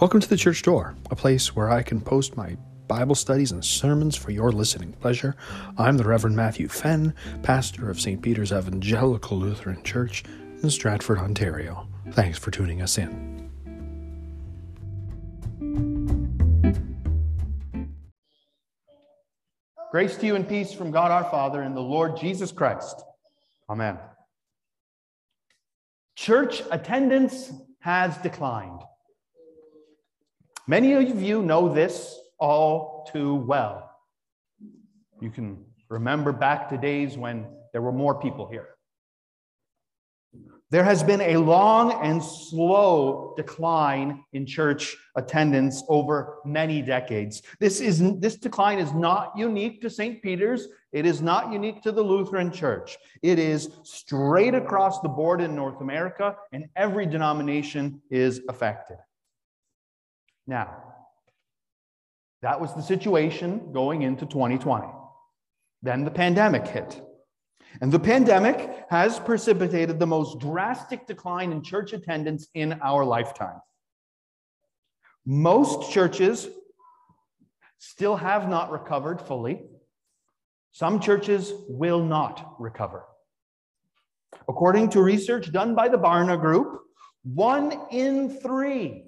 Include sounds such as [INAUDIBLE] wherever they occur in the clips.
Welcome to the church door, a place where I can post my Bible studies and sermons for your listening pleasure. I'm the Reverend Matthew Fenn, pastor of St. Peter's Evangelical Lutheran Church in Stratford, Ontario. Thanks for tuning us in. Grace to you and peace from God our Father and the Lord Jesus Christ. Amen. Church attendance has declined. Many of you know this all too well. You can remember back to days when there were more people here. There has been a long and slow decline in church attendance over many decades. This, is, this decline is not unique to St. Peter's. It is not unique to the Lutheran Church. It is straight across the board in North America, and every denomination is affected. Now, that was the situation going into 2020. Then the pandemic hit. And the pandemic has precipitated the most drastic decline in church attendance in our lifetime. Most churches still have not recovered fully. Some churches will not recover. According to research done by the Barna Group, one in three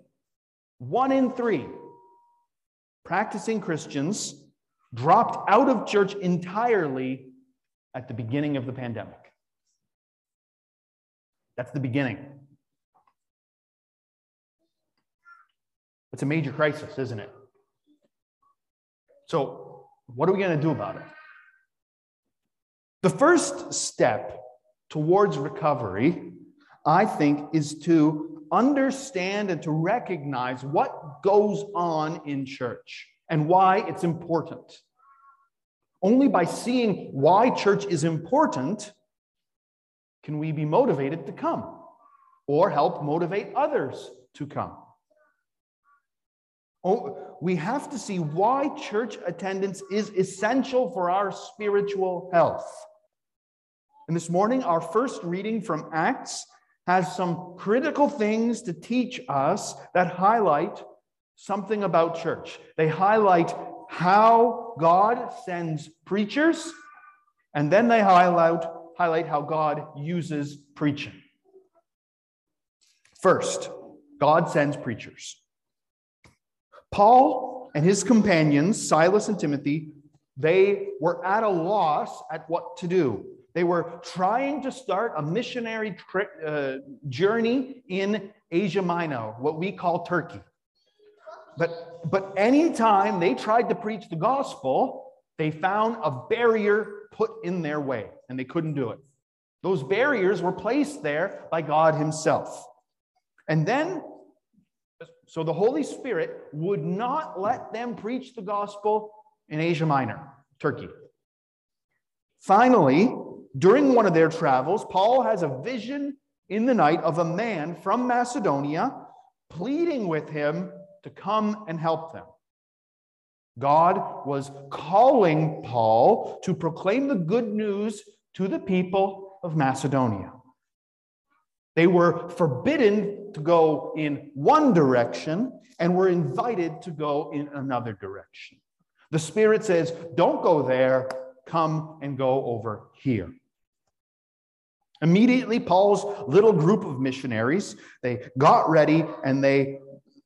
one in three practicing Christians dropped out of church entirely at the beginning of the pandemic. That's the beginning. It's a major crisis, isn't it? So, what are we going to do about it? The first step towards recovery, I think, is to understand and to recognize what goes on in church and why it's important. Only by seeing why church is important can we be motivated to come or help motivate others to come. Oh, we have to see why church attendance is essential for our spiritual health. And this morning, our first reading from Acts has some critical things to teach us that highlight something about church. They highlight how God sends preachers, and then they highlight, highlight how God uses preaching. First, God sends preachers. Paul and his companions, Silas and Timothy, they were at a loss at what to do. They were trying to start a missionary tri- uh, journey in Asia Minor, what we call Turkey. But, but anytime they tried to preach the gospel, they found a barrier put in their way and they couldn't do it. Those barriers were placed there by God Himself. And then, so the Holy Spirit would not let them preach the gospel in Asia Minor, Turkey. Finally, during one of their travels, Paul has a vision in the night of a man from Macedonia pleading with him to come and help them. God was calling Paul to proclaim the good news to the people of Macedonia. They were forbidden to go in one direction and were invited to go in another direction. The Spirit says, Don't go there, come and go over here. Immediately, Paul's little group of missionaries, they got ready and they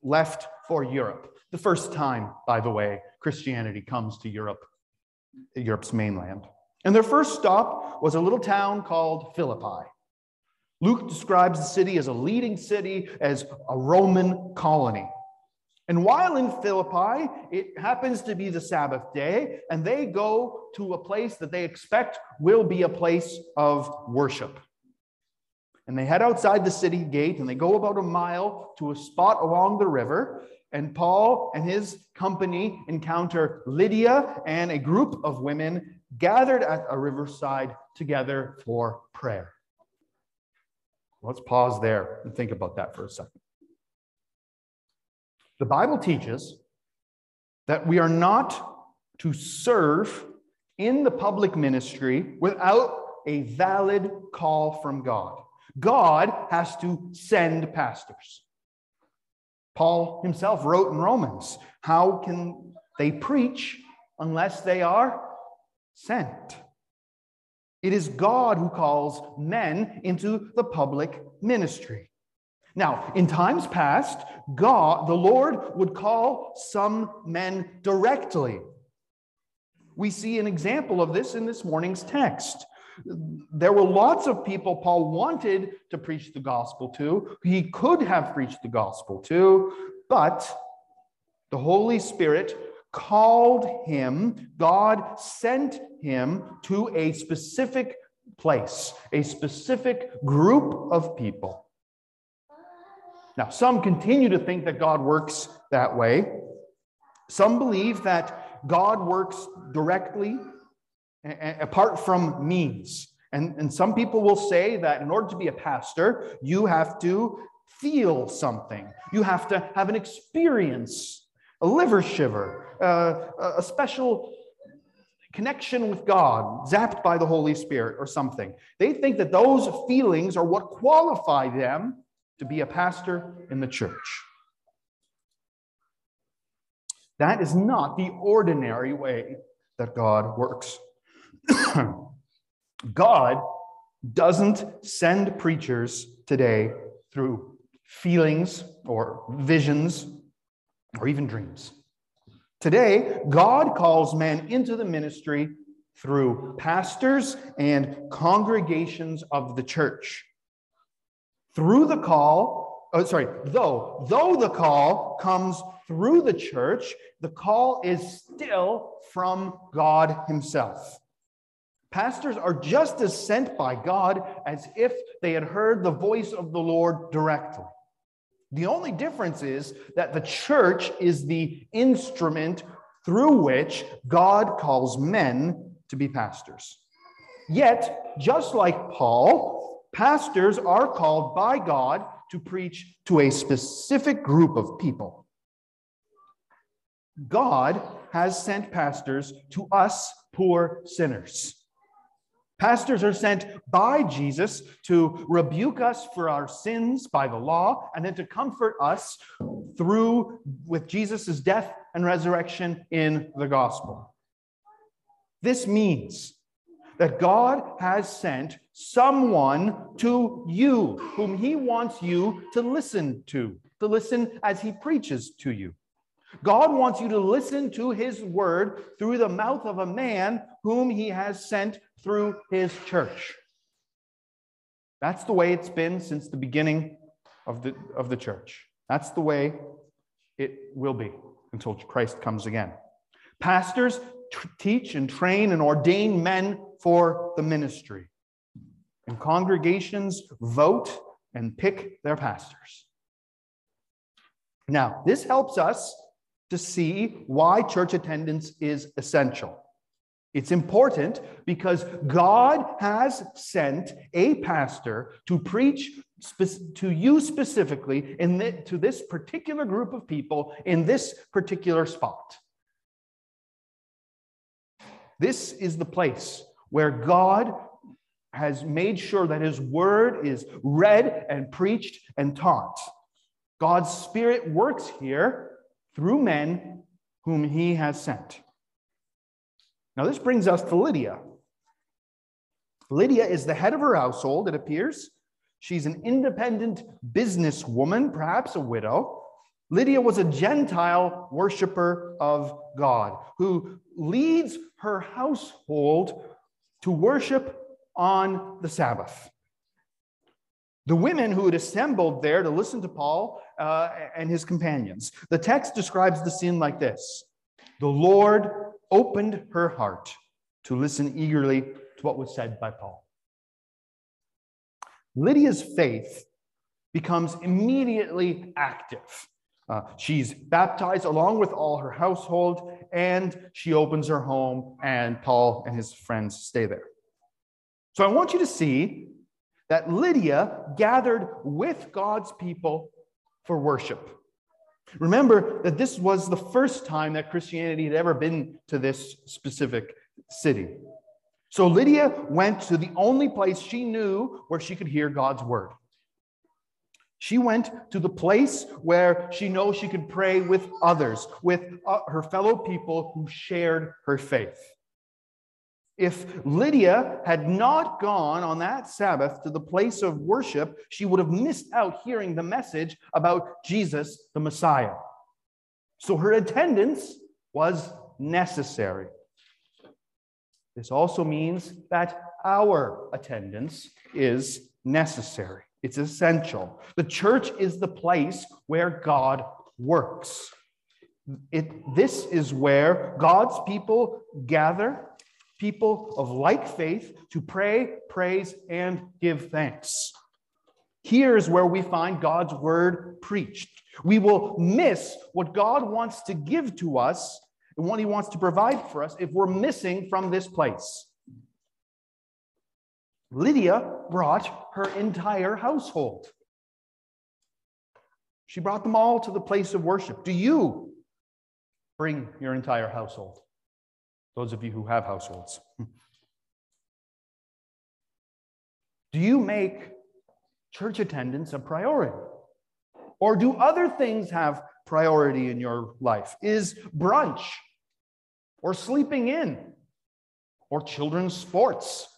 left for Europe. The first time, by the way, Christianity comes to Europe, Europe's mainland. And their first stop was a little town called Philippi. Luke describes the city as a leading city, as a Roman colony. And while in Philippi, it happens to be the Sabbath day, and they go to a place that they expect will be a place of worship. And they head outside the city gate and they go about a mile to a spot along the river. And Paul and his company encounter Lydia and a group of women gathered at a riverside together for prayer. Let's pause there and think about that for a second. The Bible teaches that we are not to serve in the public ministry without a valid call from God. God has to send pastors. Paul himself wrote in Romans How can they preach unless they are sent? It is God who calls men into the public ministry. Now, in times past, God, the Lord, would call some men directly. We see an example of this in this morning's text. There were lots of people Paul wanted to preach the gospel to. He could have preached the gospel to, but the Holy Spirit called him, God sent him to a specific place, a specific group of people. Now, some continue to think that God works that way. Some believe that God works directly apart from means. And, and some people will say that in order to be a pastor, you have to feel something, you have to have an experience, a liver shiver, uh, a special connection with God, zapped by the Holy Spirit or something. They think that those feelings are what qualify them to be a pastor in the church. That is not the ordinary way that God works. [CLEARS THROAT] God doesn't send preachers today through feelings or visions or even dreams. Today, God calls men into the ministry through pastors and congregations of the church. Through the call, oh, sorry, though, though the call comes through the church, the call is still from God Himself. Pastors are just as sent by God as if they had heard the voice of the Lord directly. The only difference is that the church is the instrument through which God calls men to be pastors. Yet, just like Paul, pastors are called by God to preach to a specific group of people. God has sent pastors to us poor sinners. Pastors are sent by Jesus to rebuke us for our sins by the law and then to comfort us through with Jesus' death and resurrection in the gospel. This means that God has sent someone to you whom he wants you to listen to, to listen as he preaches to you. God wants you to listen to his word through the mouth of a man whom he has sent through his church. That's the way it's been since the beginning of the, of the church. That's the way it will be until Christ comes again. Pastors t- teach and train and ordain men for the ministry. And congregations vote and pick their pastors. Now, this helps us to see why church attendance is essential. It's important because God has sent a pastor to preach to you specifically in the, to this particular group of people in this particular spot. This is the place where God has made sure that his word is read and preached and taught. God's spirit works here through men whom he has sent. Now, this brings us to Lydia. Lydia is the head of her household, it appears. She's an independent businesswoman, perhaps a widow. Lydia was a Gentile worshiper of God who leads her household to worship on the Sabbath. The women who had assembled there to listen to Paul uh, and his companions. The text describes the scene like this The Lord opened her heart to listen eagerly to what was said by Paul. Lydia's faith becomes immediately active. Uh, she's baptized along with all her household, and she opens her home, and Paul and his friends stay there. So I want you to see that Lydia gathered with God's people for worship. Remember that this was the first time that Christianity had ever been to this specific city. So Lydia went to the only place she knew where she could hear God's word. She went to the place where she knows she could pray with others, with uh, her fellow people who shared her faith. If Lydia had not gone on that Sabbath to the place of worship, she would have missed out hearing the message about Jesus, the Messiah. So her attendance was necessary. This also means that our attendance is necessary. It's essential. The church is the place where God works. It, this is where God's people gather people of like faith to pray, praise, and give thanks. Here's where we find God's word preached. We will miss what God wants to give to us and what he wants to provide for us if we're missing from this place. Lydia brought her entire household. She brought them all to the place of worship. Do you bring your entire household? Those of you who have households. [LAUGHS] Do you make church attendance a priority? Or do other things have priority in your life? Is brunch or sleeping in or children's sports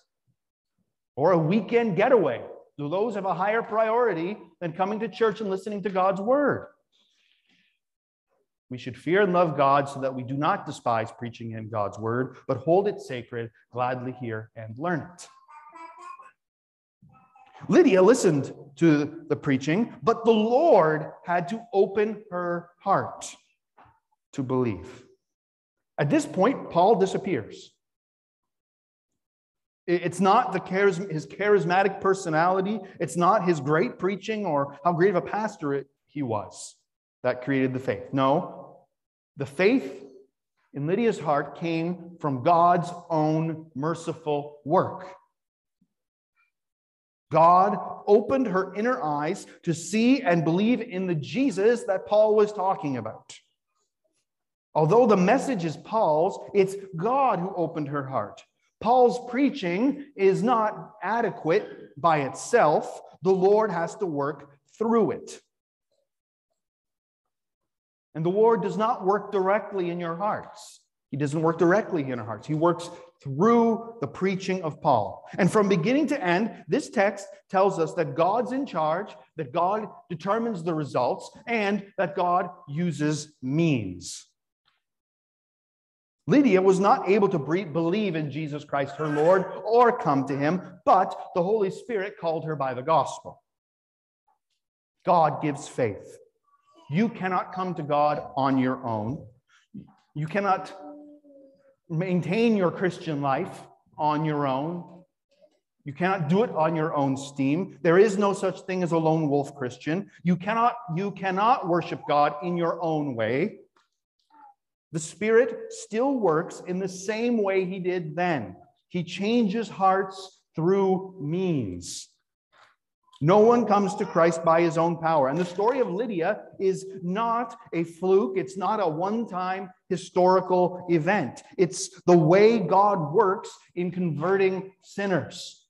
or a weekend getaway? Do those have a higher priority than coming to church and listening to God's word? We should fear and love God so that we do not despise preaching in God's word, but hold it sacred, gladly hear and learn it. Lydia listened to the preaching, but the Lord had to open her heart to believe. At this point, Paul disappears. It's not the charism- his charismatic personality, it's not his great preaching or how great of a pastor he was that created the faith. No, the faith in Lydia's heart came from God's own merciful work. God opened her inner eyes to see and believe in the Jesus that Paul was talking about. Although the message is Paul's, it's God who opened her heart. Paul's preaching is not adequate by itself, the Lord has to work through it. And the Lord does not work directly in your hearts. He doesn't work directly in our hearts. He works through the preaching of Paul. And from beginning to end, this text tells us that God's in charge, that God determines the results, and that God uses means. Lydia was not able to believe in Jesus Christ, her Lord, or come to him, but the Holy Spirit called her by the gospel. God gives faith. You cannot come to God on your own. You cannot maintain your Christian life on your own. You cannot do it on your own steam. There is no such thing as a lone wolf Christian. You cannot, you cannot worship God in your own way. The Spirit still works in the same way He did then. He changes hearts through means. No one comes to Christ by his own power. And the story of Lydia is not a fluke, it's not a one time historical event. It's the way God works in converting sinners.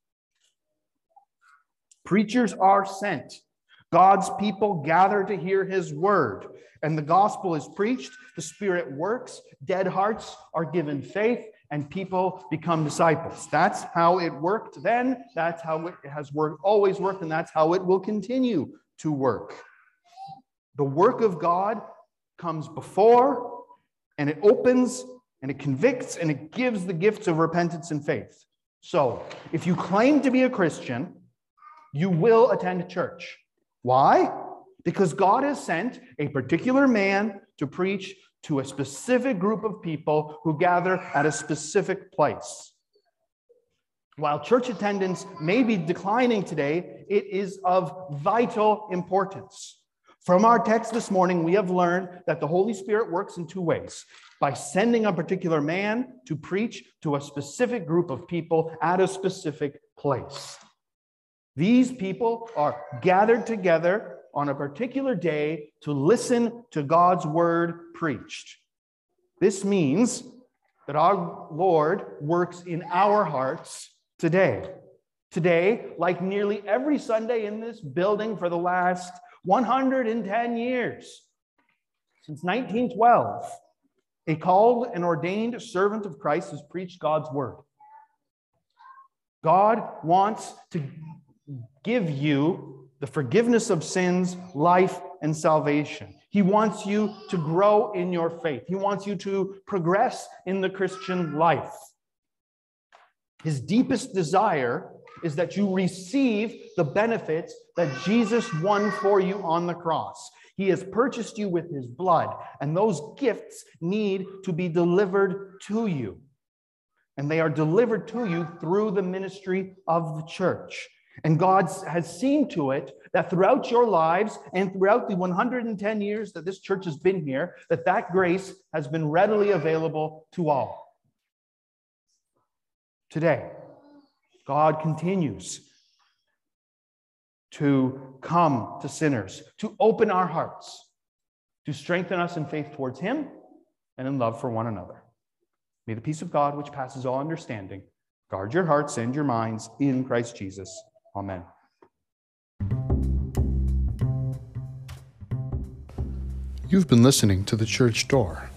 Preachers are sent. God's people gather to hear his word, and the gospel is preached. The Spirit works. Dead hearts are given faith, and people become disciples. That's how it worked then. That's how it has worked, always worked, and that's how it will continue to work. The work of God comes before, and it opens, and it convicts, and it gives the gifts of repentance and faith. So, if you claim to be a Christian, you will attend church. Why? Because God has sent a particular man to preach to a specific group of people who gather at a specific place. While church attendance may be declining today, it is of vital importance. From our text this morning, we have learned that the Holy Spirit works in two ways by sending a particular man to preach to a specific group of people at a specific place. These people are gathered together on a particular day to listen to God's word preached. This means that our Lord works in our hearts today. Today, like nearly every Sunday in this building for the last 110 years, since 1912, a called and ordained servant of Christ has preached God's word. God wants to give you the forgiveness of sins, life, and salvation. He wants you to grow in your faith. He wants you to progress in the Christian life. His deepest desire is that you receive the benefits that Jesus won for you on the cross. He has purchased you with his blood, and those gifts need to be delivered to you. And they are delivered to you through the ministry of the church. And God has seen to it that throughout your lives and throughout the 110 years that this church has been here, that that grace has been readily available to all. Today, God continues to come to sinners, to open our hearts, to strengthen us in faith towards Him and in love for one another. May the peace of God, which passes all understanding, guard your hearts and your minds in Christ Jesus. Amen. You've been listening to The Church Door.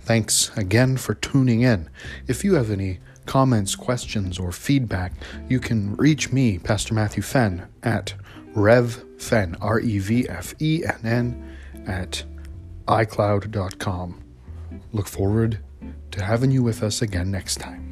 Thanks again for tuning in. If you have any comments, questions, or feedback, you can reach me, Pastor Matthew Fenn, at revfenn, R E V F E N N, at iCloud.com. Look forward to having you with us again next time.